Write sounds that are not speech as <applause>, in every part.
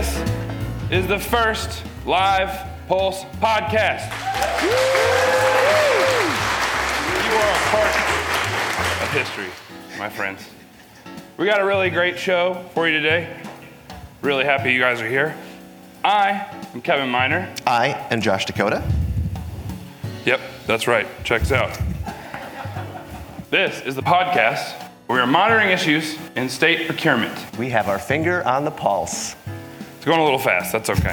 This is the first live Pulse podcast. You are a part of history, my friends. We got a really great show for you today. Really happy you guys are here. I am Kevin Miner. I am Josh Dakota. Yep, that's right. Checks out. This is the podcast where we are monitoring issues in state procurement. We have our finger on the pulse. It's going a little fast, that's okay.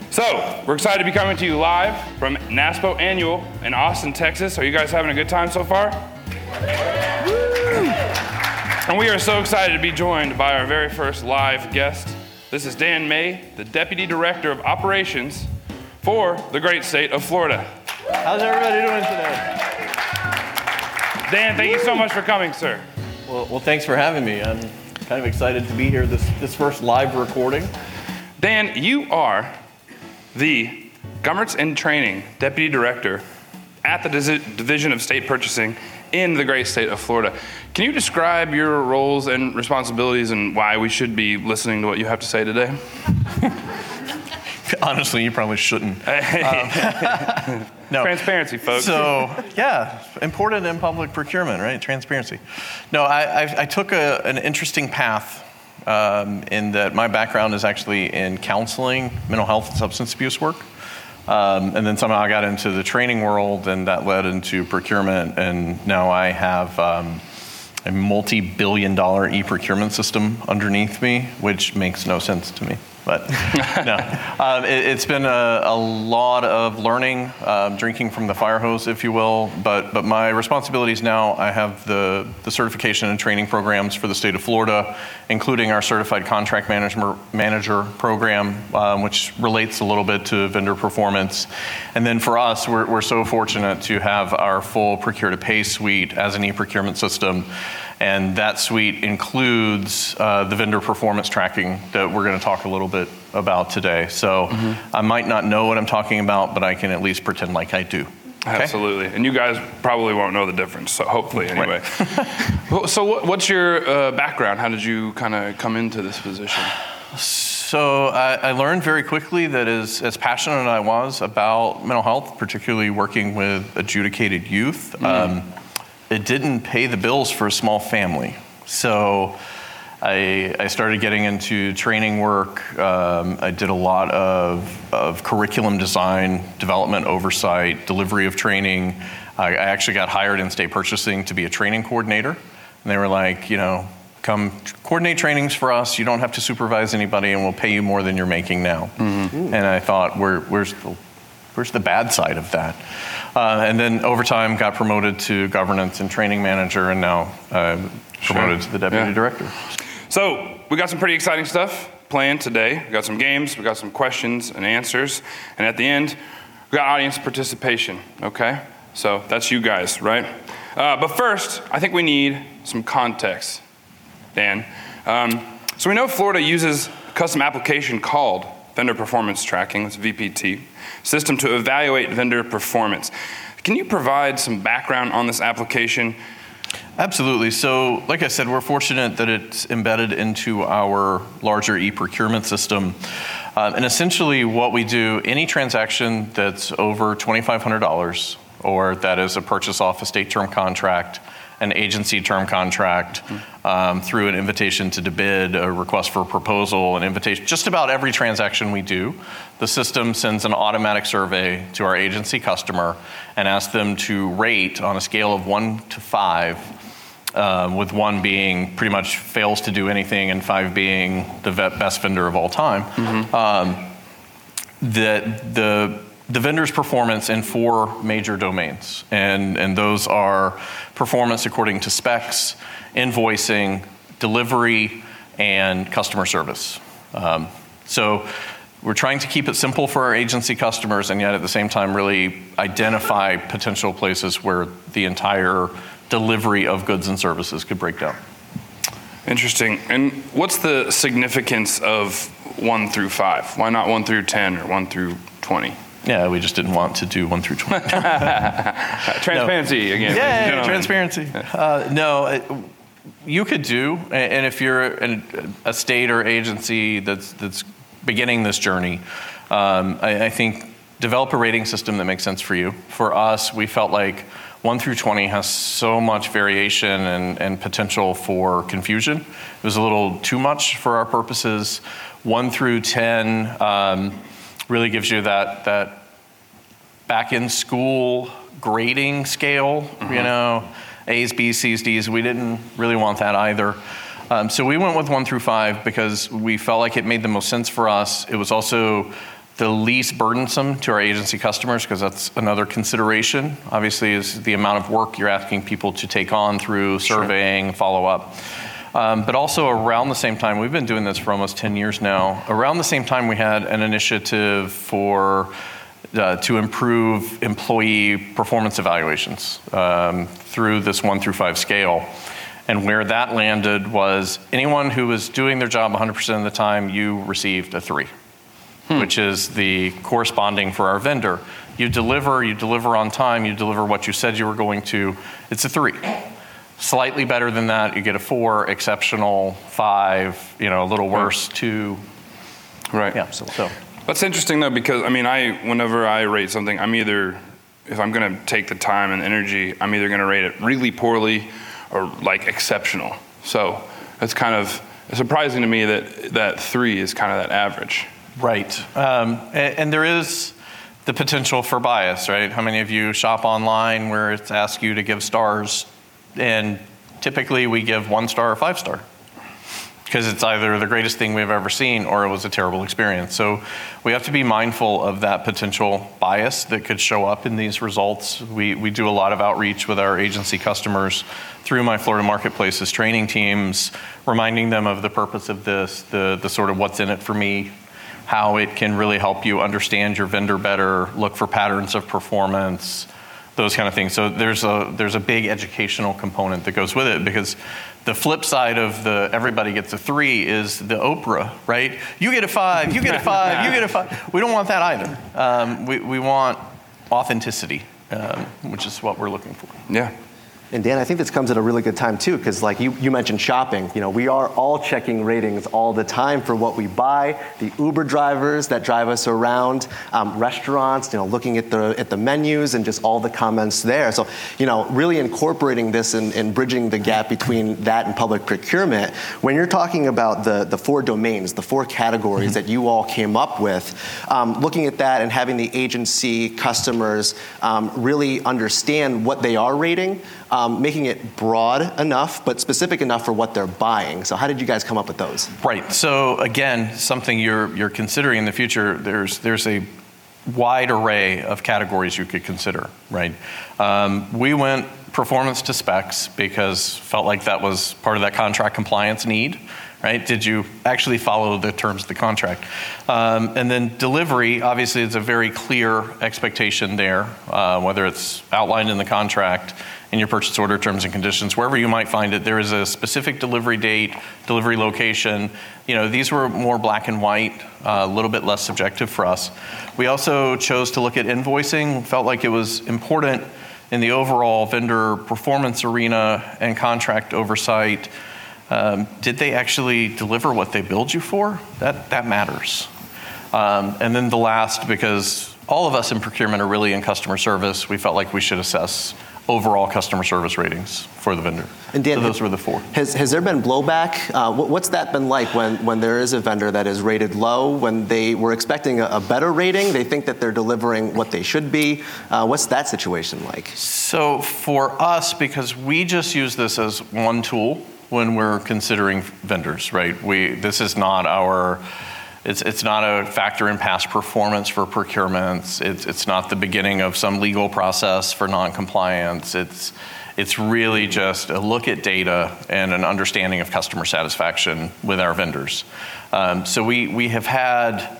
<laughs> so, we're excited to be coming to you live from NASPO Annual in Austin, Texas. Are you guys having a good time so far? And we are so excited to be joined by our very first live guest. This is Dan May, the Deputy Director of Operations for the great state of Florida. How's everybody doing today? Dan, thank you so much for coming, sir. Well, well, thanks for having me. I'm kind of excited to be here this, this first live recording. Dan, you are the Governance and Training Deputy Director at the Dis- Division of State Purchasing in the great state of Florida. Can you describe your roles and responsibilities and why we should be listening to what you have to say today? <laughs> <laughs> Honestly, you probably shouldn't. <laughs> <laughs> No. Transparency, folks. So, yeah, important in public procurement, right? Transparency. No, I, I, I took a, an interesting path um, in that my background is actually in counseling, mental health, and substance abuse work. Um, and then somehow I got into the training world, and that led into procurement. And now I have um, a multi billion dollar e procurement system underneath me, which makes no sense to me. But <laughs> no, um, it, has been a, a, lot of learning, um, drinking from the fire hose, if you will. But but my responsibilities now, I have the the certification and training programs for the state of Florida, including our certified contract manager manager program, um, which relates a little bit to vendor performance. And then for us, we're we're so fortunate to have our full procure to pay suite as an e-procurement system. And that suite includes uh, the vendor performance tracking that we're going to talk a little bit about today. So mm-hmm. I might not know what I'm talking about, but I can at least pretend like I do. Okay? Absolutely. And you guys probably won't know the difference, so hopefully, anyway. <laughs> Right. so, what, what's your uh, background? How did you kind of come into this position? So, I, I, learned very quickly that as, as passionate as I was about mental health, particularly working with adjudicated youth, mm. um, it didn't pay the bills for a small family. So I, I started getting into training work. Um, I did a lot of, of curriculum design, development oversight, delivery of training. I, I actually got hired in state purchasing to be a training coordinator. And they were like, you know, come coordinate trainings for us. You don't have to supervise anybody, and we'll pay you more than you're making now. Mm-hmm. And I thought, Where, where's, the, where's the bad side of that? Uh, and then over time got promoted to governance and training manager, and now uh, promoted sure. to the deputy yeah. director. So we got some pretty exciting stuff planned today. We got some games, we got some questions and answers, and at the end, we got audience participation. Okay, so that's you guys, right? Uh, but first, I think we need some context, Dan. Um, so we know Florida uses a custom application called Vendor Performance Tracking, that's VPT system to evaluate vendor performance. Can you provide some background on this application? Absolutely. So, like I said, we're fortunate that it's embedded into our larger e procurement system. Um, and essentially, what we do any transaction that's over $2,500 or that is a purchase off a state term contract an agency term contract, um, through an invitation to bid, a request for a proposal, an invitation, just about every transaction we do, the system sends an automatic survey to our agency customer and asks them to rate on a scale of one to five, um, with one being pretty much fails to do anything and five being the best vendor of all time. Mm-hmm. Um, the, the the vendor's performance in four major domains, and, and those are performance according to specs, invoicing, delivery, and customer service. Um, so we're trying to keep it simple for our agency customers, and yet at the same time, really identify potential places where the entire delivery of goods and services could break down. Interesting. And what's the significance of one through five? Why not one through 10 or one through 20? Yeah, we just didn't want to do one through 20. <laughs> transparency no. again. Yeah, transparency. Uh, no, it, you could do, and if you're an, a state or agency that's that's beginning this journey, um, I, I think develop a rating system that makes sense for you. For us, we felt like one through 20 has so much variation and, and potential for confusion. It was a little too much for our purposes. One through 10 um, really gives you that that back in school grading scale, you know, A's, B's, C's, D's. We didn't really want that either. Um, so we went with one through five because we felt like it made the most sense for us. It was also the least burdensome to our agency customers because that's another consideration. Obviously, is the amount of work you're asking people to take on through surveying, follow up. Um, but also around the same time, we've been doing this for almost 10 years now. Around the same time, we had an initiative for uh, to improve employee performance evaluations um, through this one through five scale. And where that landed was anyone who was doing their job 100% of the time, you received a three, which is the corresponding for our vendor. You deliver, you deliver on time, you deliver what you said you were going to, it's a three. Slightly better than that, you get a four, exceptional, five, you know, a little worse, two. Right. Yeah, so. That's interesting though, because I mean, I whenever I rate something, I'm either if I'm going to take the time and energy, I'm either going to rate it really poorly or like exceptional. So it's kind of surprising to me that that three is kind of that average. Right. Um, and, and there is the potential for bias, right? How many of you shop online where it's asked you to give stars, and typically we give one star or five star because it's either the greatest thing we've ever seen or it was a terrible experience. So we have to be mindful of that potential bias that could show up in these results. We, we do a lot of outreach with our agency customers through my Florida Marketplaces training teams, reminding them of the purpose of this, the, the sort of what's in it for me, how it can really help you understand your vendor better, look for patterns of performance, those kind of things. So there's a there's a big educational component that goes with it because the flip side of the everybody gets a three is the Oprah, right? You get a five, you get a five, you get a five. <laughs> We don't want that either. Um, we we want authenticity, um, which is what we're looking for. Yeah. And Dan, I think this comes at a really good time too, because like you, you mentioned shopping. You know, we are all checking ratings all the time for what we buy. The Uber drivers that drive us around, um, restaurants, you know, looking at the at the menus and just all the comments there. So, you know, really incorporating this and, and bridging the gap between that and public procurement. When you're talking about the the four domains, the four categories that you all came up with, um, looking at that and having the agency customers um, really understand what they are rating um, making it broad enough but specific enough for what they're buying. So, how did you guys come up with those? Right. So again, something you're you're considering in the future. There's there's a wide array of categories you could consider. Right. Um, we went performance to specs because felt like that was part of that contract compliance need. Right? Did you actually follow the terms of the contract? Um, and then delivery, obviously, it's a very clear expectation there, uh, whether it's outlined in the contract in your purchase order terms and conditions, wherever you might find it, there is a specific delivery date, delivery location. You know, these were more black and white, uh, a little bit less subjective for us. We also chose to look at invoicing, felt like it was important in the overall vendor performance arena and contract oversight. Um, did they actually deliver what they billed you for? That, that matters. Um, and then the last, because all of us in procurement are really in customer service, we felt like we should assess overall customer service ratings for the vendor. And Dan, so those were the four. Has, has there been blowback? Uh, what's that been like when, when there is a vendor that is rated low, when they were expecting a, a better rating, they think that they're delivering what they should be? Uh, what's that situation like? So for us, because we just use this as one tool when we're considering vendors, right? We this is not our it's, it's not a factor in past performance for procurements. It's, it's not the beginning of some legal process for noncompliance. It's, it's really just a look at data and an understanding of customer satisfaction with our vendors. Um, so we, we have had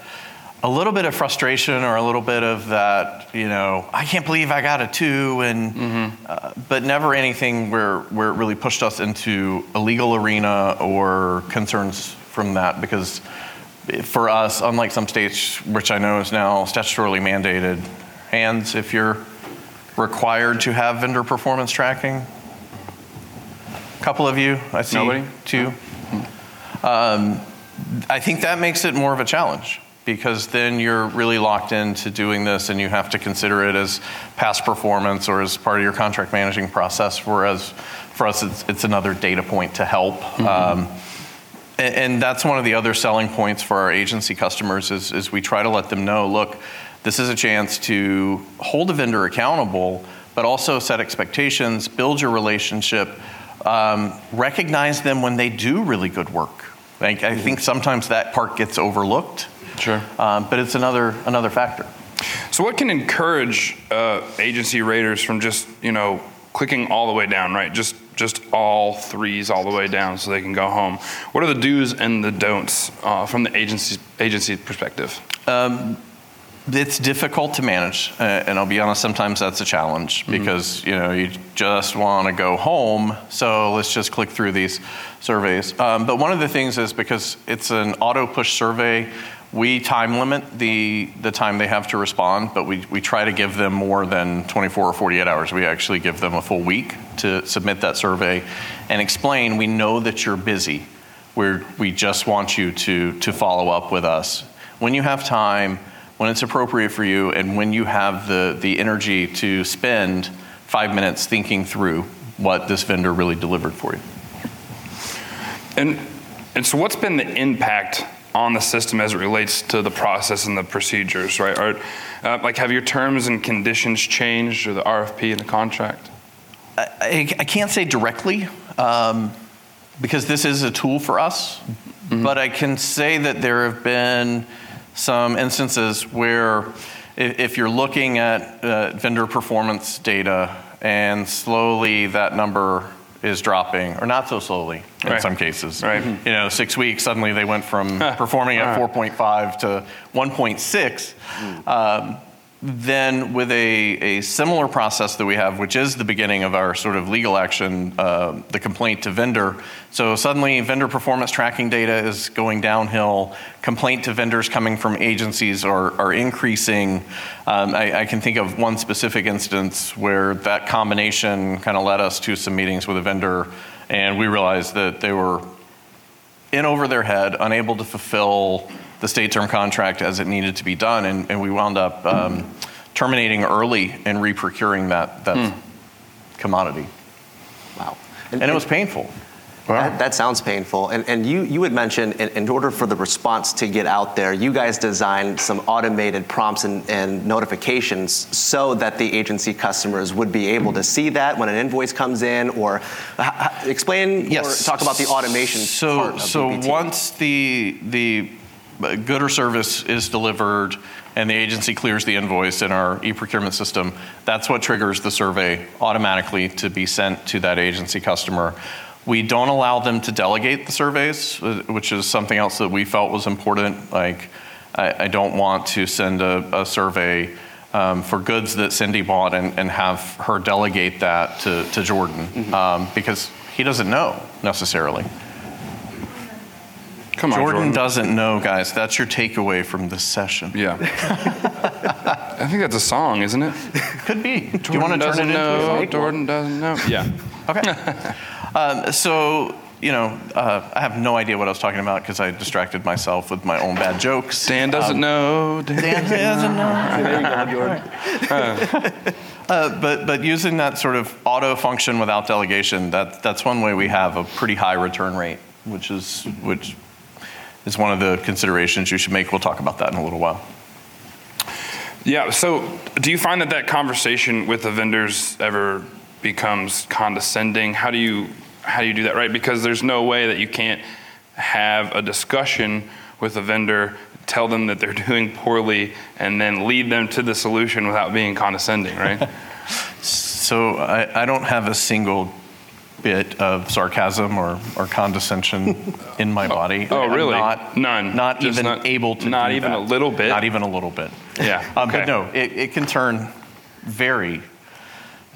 a little bit of frustration or a little bit of that, you know, I can't believe I got a two, and mm-hmm. uh, but never anything where where it really pushed us into a legal arena or concerns from that because for us, unlike some states, which I know is now statutorily mandated, hands if you're required to have vendor performance tracking? A couple of you. I see Nobody? two. Um, I think that makes it more of a challenge because then you're really locked into doing this and you have to consider it as past performance or as part of your contract managing process. Whereas for us, it's, it's another data point to help. Um, and, and that's one of the other selling points for our agency customers is, is we try to let them know, look, this is a chance to hold a vendor accountable, but also set expectations, build your relationship, um, recognize them when they do really good work. Like, I think sometimes that part gets overlooked. Sure. Um, but it's another another factor. So, what can encourage uh, agency raters from just you know clicking all the way down, right? Just just all threes all the way down, so they can go home. What are the do's and the don'ts uh, from the agency agency perspective? It's difficult to manage, uh, and I'll be honest. Sometimes that's a challenge because you know you just want to go home. So let's just click through these surveys. Um, but one of the things is because it's an auto push survey, we time limit the the time they have to respond. But we we try to give them more than 24 or 48 hours. We actually give them a full week to submit that survey and explain. We know that you're busy. We're, we just want you to to follow up with us when you have time when it's appropriate for you and when you have the, the energy to spend five minutes thinking through what this vendor really delivered for you. And and so, what's been the impact on the system as it relates to the process and the procedures, right? Are, uh, like, have your terms and conditions changed, or the RFP and the contract? I, I can't say directly um, because this is a tool for us, but I can say that there have been some instances where if, if you're looking at uh, vendor performance data and slowly that number is dropping, or not so slowly in Right. some cases. Right. You know, six weeks, suddenly they went from performing at 4.5 to 1.6. Um, then, with a, a similar process that we have, which is the beginning of our sort of legal action, uh, the complaint to vendor. So, suddenly vendor performance tracking data is going downhill. Complaint to vendors coming from agencies are, are increasing. Um, I, I can think of one specific instance where that combination kind of led us to some meetings with a vendor, and we realized that they were in over their head, unable to fulfill the state term contract as it needed to be done, and, and we wound up um, terminating early and reprocuring that, that hmm. commodity. Wow. And it was painful. That, that sounds painful. And, and you, you had mentioned in, in order for the response to get out there, you guys designed some automated prompts and, and notifications so that the agency customers would be able to see that when an invoice comes in or h- h- explain or talk about the automation So, part of so VPT. once the the good or service is delivered and the agency clears the invoice in our e-procurement system, that's what triggers the survey automatically to be sent to that agency customer. We don't allow them to delegate the surveys, uh, which is something else that we felt was important. Like, I, I don't want to send a, a survey um, for goods that Cindy bought and, and have her delegate that to, to Jordan um, because he doesn't know necessarily. Come on, Jordan, Jordan. doesn't know, guys. That's your takeaway from this session. Yeah. I think that's a song, isn't it? Could be. Do you want to turn it doesn't into know, a song? Jordan doesn't know. Yeah. Okay. <laughs> um, so, you know, uh, I have no idea what I was talking about because I distracted myself with my own bad jokes. Dan doesn't know. Dan. Dan doesn't know. There you go, Jordan. <laughs> Uh, but but using that sort of auto function without delegation, that that's one way we have a pretty high return rate, which is which is one of the considerations you should make. We'll talk about that in a little while. Yeah. So, do you find that that conversation with the vendors ever becomes condescending? How do you how do you do that right? Because there's no way that you can't have a discussion with a vendor, tell them that they're <laughs> doing poorly, and then lead them to the solution without being condescending, right? <laughs> So I, I don't have a single bit of sarcasm or, or condescension <laughs> in my body. oh, I'm really? Not, None? Not Just even not- able to. not do even that. a little bit? Not even a little bit. <laughs> Yeah, Um, okay. But no, it, it can turn very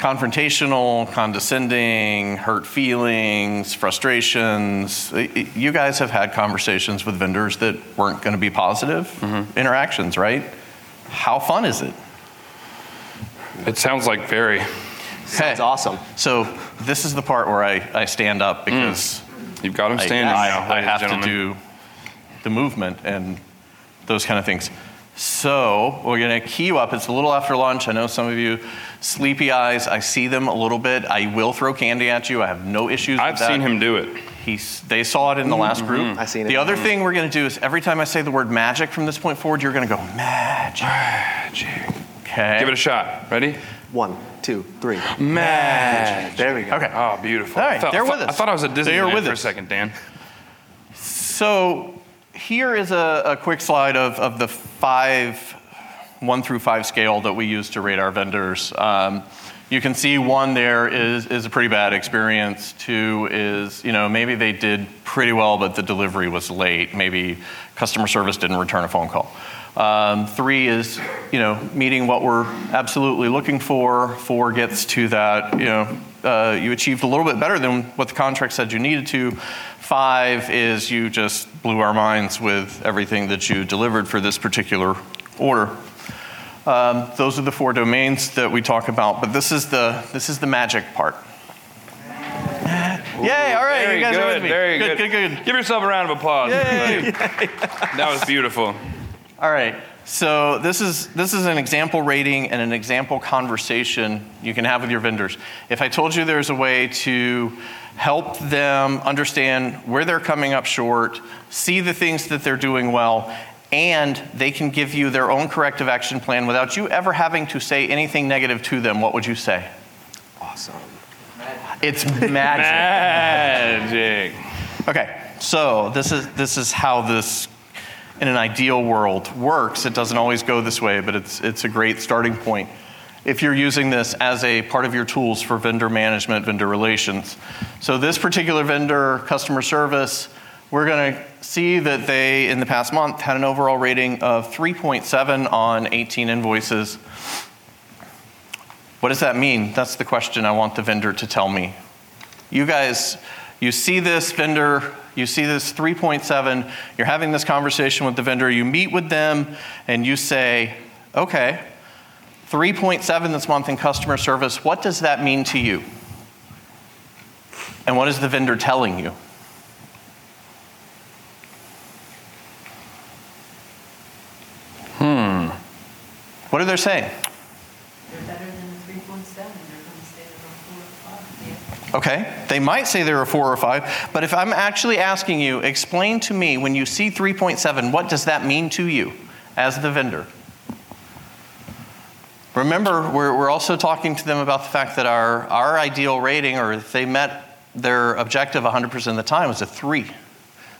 confrontational, condescending, hurt feelings, frustrations. You guys have had conversations with vendors that weren't going to be positive Mm-hmm. interactions, right? How fun is it? it sounds like very. Sounds awesome. So this is the part where I, I stand up hmm. because You've got him standing I- now, I ladies and have to do the movement and those kind of things. So we're going to key you up. It's a little after lunch. I know some of you sleepy eyes. I see them a little bit. I will throw candy at you. I have no issues I've with that. seen him do it. He's, they saw it in the last mm-hmm. group. I seen it. The other thing we're going to do is every time I say the word magic from this point forward, you're going to go magic. Magic. Okay. Give it a shot. Ready? One, two, three. Magic. There we go. Okay. Oh, beautiful. All right, I thought, they're I thought- with us. I thought I was a at They are Disneyland with for a second, Dan. So here is a, a quick slide of, of the five, one through five scale that we use to rate our vendors. Um, you can see one there is, is a pretty bad experience. Two is, you know, maybe they did pretty well, but the delivery was late. Maybe customer service didn't return a phone call. Um, three is, you know, meeting what we're absolutely looking for. Four gets to that, you know, uh, you achieved a little bit better than what the contract said you needed to. Five is you just blew our minds with everything that you delivered for this particular order. Um, those are the four domains that we talk about, but this is the this is the magic part. Yay! All right, Very you guys good. are with me. Very good, good. good, good. Give yourself a round of applause. Yay! that was beautiful. All right. So this is this is an example rating and an example conversation you can have with your vendors. If I told you there's a way to help them understand where they're coming up short, see the things that they're doing well, and they can give you their own corrective action plan without you ever having to say anything negative to them, what would you say? Awesome. It's magic. Magic. Okay, so this is this is how this, in an ideal world, works. It doesn't always go this way, but it's it's a great starting point. If you're using this as a part of your tools for vendor management, vendor relations. So this particular vendor, customer service, we're going to see that they, in the past month, had an overall rating of 3.7 on 18 invoices. What does that mean? That's the question I want the vendor to tell me. You guys, you see this vendor, you see this 3.7, you're having this conversation with the vendor, you meet with them, and you say, okay, 3.7 this month in customer service, what does that mean to you? And what is the vendor telling you? Hmm. What are they saying? They're better than the three point seven, they're gonna stay around four or five, yeah. Okay, they might say they're a four or five, but if I'm actually asking you, explain to me when you see 3.7, what does that mean to you as the vendor? Remember, we're, we're also talking to them about the fact that our, our ideal rating, or if they met their objective 100% of the time, was a three.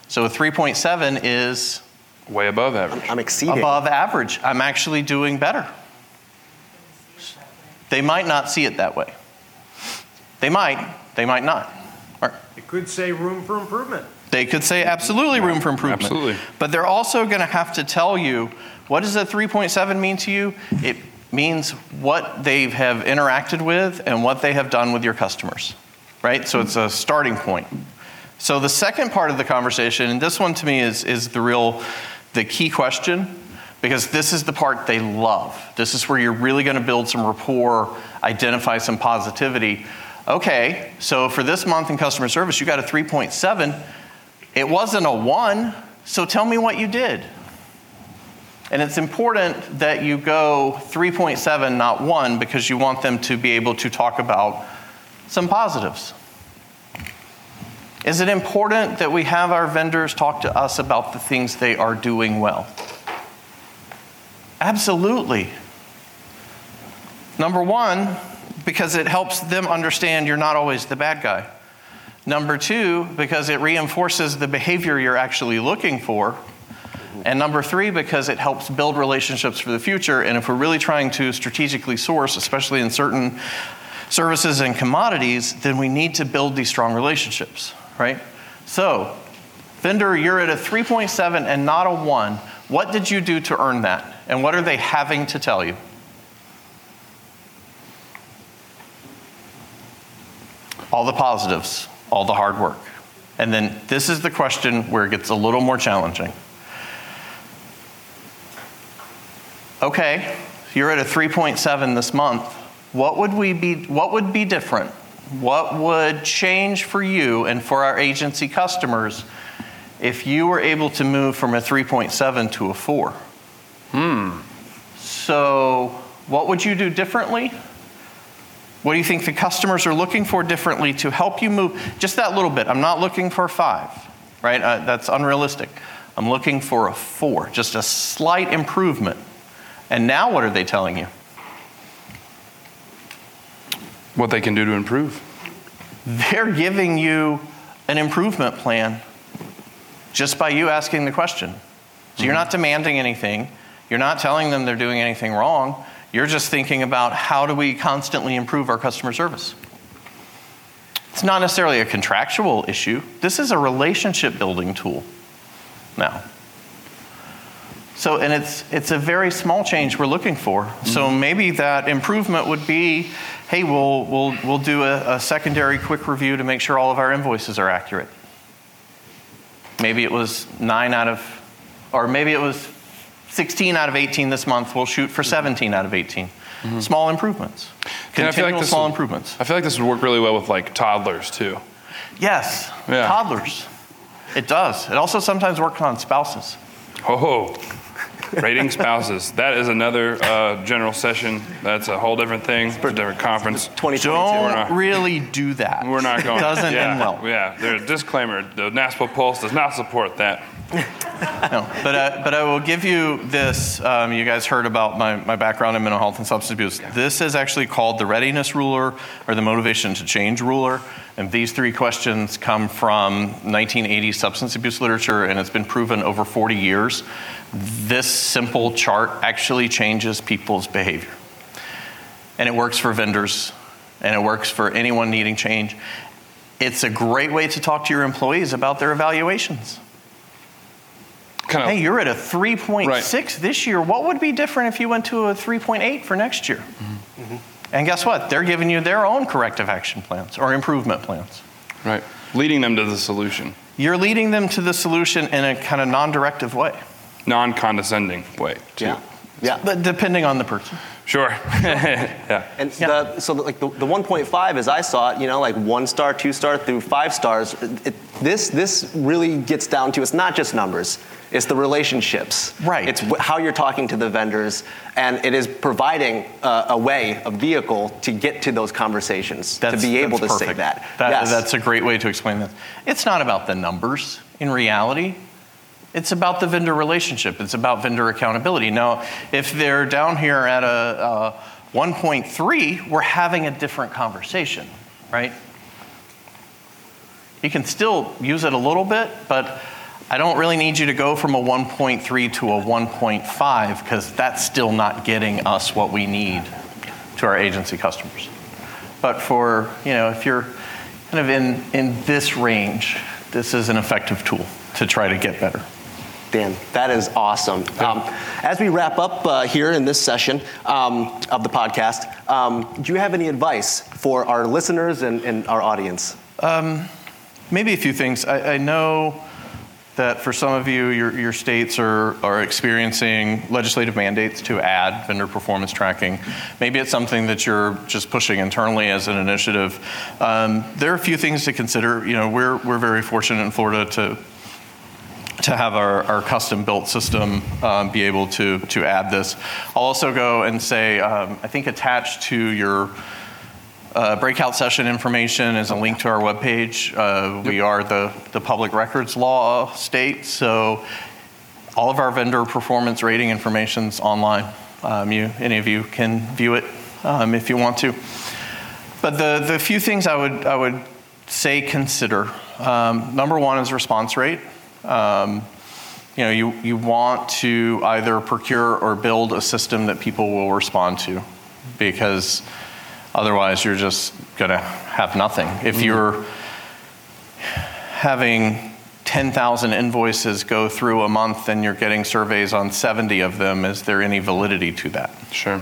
So a 3.7 is Way above average. I'm exceeding. above average. I'm actually doing better. They might not see it that way. They might, they might not. Or- It could say room for improvement. They could say absolutely room for improvement. Absolutely. But they're also going to have to tell you what does a 3.7 mean to you? It means what they have interacted with and what they have done with your customers. Right? So it's a starting point. So the second part of the conversation, and this one to me is, is the real, the key question, because this is the part they love. This is where you're really going to build some rapport, identify some positivity. Okay, so for this month in customer service, you got a 3.7. It wasn't a one, so tell me what you did. And it's important that you go 3.7, not one, because you want them to be able to talk about some positives. Is it important that we have our vendors talk to us about the things they are doing well? Absolutely. Number one, because it helps them understand you're not always the bad guy. Number two, because it reinforces the behavior you're actually looking for. And number three, because it helps build relationships for the future. And if we're really trying to strategically source, especially in certain services and commodities, then we need to build these strong relationships, right? So, vendor, you're at a 3.7 and not a 1. What did you do to earn that? And what are they having to tell you? All the positives, all the hard work. And then this is the question where it gets a little more challenging. Okay, you're at a 3.7 this month. What would we be what would be different? what would change for you and for our agency customers if you were able to move from a 3.7 to a 4? Hmm. So, what would you do differently? What do you think the customers are looking for differently to help you move? Just that little bit. I'm not looking for five, right? Uh, that's unrealistic. I'm looking for a four, just a slight improvement. And now what are they telling you? What they can do to improve. They're giving you an improvement plan just by you asking the question. So mm-hmm. you're not demanding anything, you're not telling them they're doing anything wrong. You're just thinking about how do we constantly improve our customer service. It's not necessarily a contractual issue. This is a relationship building tool now. So, and it's, it's a very small change we're looking for. Mm-hmm. So maybe that improvement would be hey, we'll, we'll, we'll do a, a secondary quick review to make sure all of our invoices are accurate. Maybe it was nine out of, or maybe it was 16 out of 18 this month. We'll shoot for 17 out of 18. Mm-hmm. Small improvements. Continual like small would, improvements. I feel like this would work really well with like toddlers too. Yes, yeah. toddlers. It does. It also sometimes works on spouses. Oh, rating spouses. That is another uh, general session. That's a whole different thing. It's a different conference. Don't not, really do that. We're not going. It doesn't yeah, end well. Yeah. There's a disclaimer. The NASPO Pulse does not support that. No, but, uh, but I will give you this. Um, you guys heard about my, my background in mental health and substance abuse. This is actually called the readiness ruler or the motivation to change ruler. And these three questions come from 1980 substance abuse literature, and it's been proven over 40 years. This simple chart actually changes people's behavior. And it works for vendors, and it works for anyone needing change. It's a great way to talk to your employees about their evaluations. Kind of, hey, you're at a 3.6 right. this year. What would be different if you went to a 3.8 for next year? Mm-hmm. Mm-hmm. And guess what? They're giving you their own corrective action plans or improvement plans. Right. Leading them to the solution. You're leading them to the solution in a kind of non directive way, non condescending way, too. Yeah. Yeah. But depending on the person. Sure. <laughs> yeah. And yeah. The, so like the, the 1.5, as I saw it, you know, like one star, two star through five stars, it, this, this really gets down to, it's not just numbers. It's the relationships. Right. It's how you're talking to the vendors, and it is providing uh, a way, a vehicle to get to those conversations, that's, to be able to perfect. say that. that yes. That's a great way to explain that. It's not about the numbers in reality. It's about the vendor relationship. It's about vendor accountability. Now, if they're down here at a, uh, a 1.3, we're having a different conversation, right? You can still use it a little bit, but I don't really need you to go from a 1.3 to a 1.5 because that's still not getting us what we need to our agency customers. But for, you know, if you're kind of in, in this range, this is an effective tool to try to get better. Dan, that is awesome. Um, as we wrap up uh, here in this session um, of the podcast, um, do you have any advice for our listeners and, and our audience? Um, maybe a few things. I, I know that for some of you, your, your states are, are experiencing legislative mandates to add vendor performance tracking. Maybe it's something that you're just pushing internally as an initiative. Um, there are a few things to consider. You know, we're, we're very fortunate in Florida to to have our, our custom built system um, be able to, to add this. I'll also go and say, um, I think attached to your uh, breakout session information is a link to our webpage. Uh, we are the, the public records law state, so all of our vendor performance rating information is online. Um, you, any of you can view it um, if you want to. But the, the few things I would, I would say consider um, number one is response rate. Um, you know, you, you want to either procure or build a system that people will respond to because Otherwise, you're just going to have nothing. If mm-hmm. you're having 10,000 invoices go through a month and you're getting surveys on 70 of them, is there any validity to that? Sure.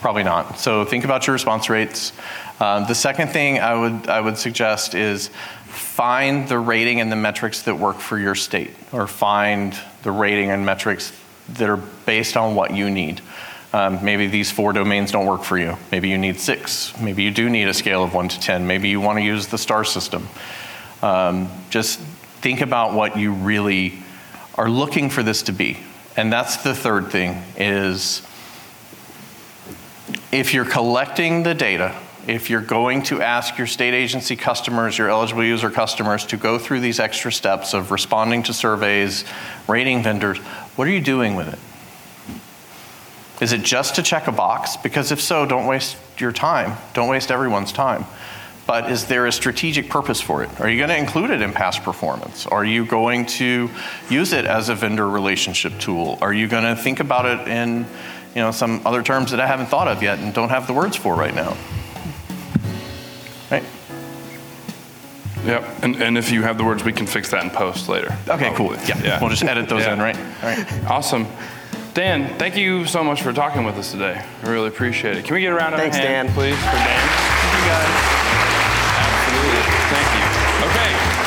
Probably not. So think about your response rates. Uh, the second thing I would, I would suggest is find the rating and the metrics that work for your state, or find the rating and metrics that are based on what you need. Um, maybe these four domains don't work for you. Maybe you need six. Maybe you do need a scale of one to 10. Maybe you want to use the star system. Um, just think about what you really are looking for this to be. And that's the third thing is if you're collecting the data, if you're going to ask your state agency customers, your eligible user customers, to go through these extra steps of responding to surveys, rating vendors, what are you doing with it? Is it just to check a box? Because if so, don't waste your time. Don't waste everyone's time. But is there a strategic purpose for it? Are you going to include it in past performance? Are you going to use it as a vendor relationship tool? Are you going to think about it in you know, some other terms that I haven't thought of yet and don't have the words for right now? Right? Yep. And, and if you have the words, we can fix that in post later. Okay, cool. Probably. Yeah. We'll just edit those Yeah. in, right? All right. Awesome. Dan, thank you so much for talking with us today. I really appreciate it. Can we get a round of Thanks, hand, Dan. please, for Dan? Thank you guys. Absolutely. Thank you. Okay.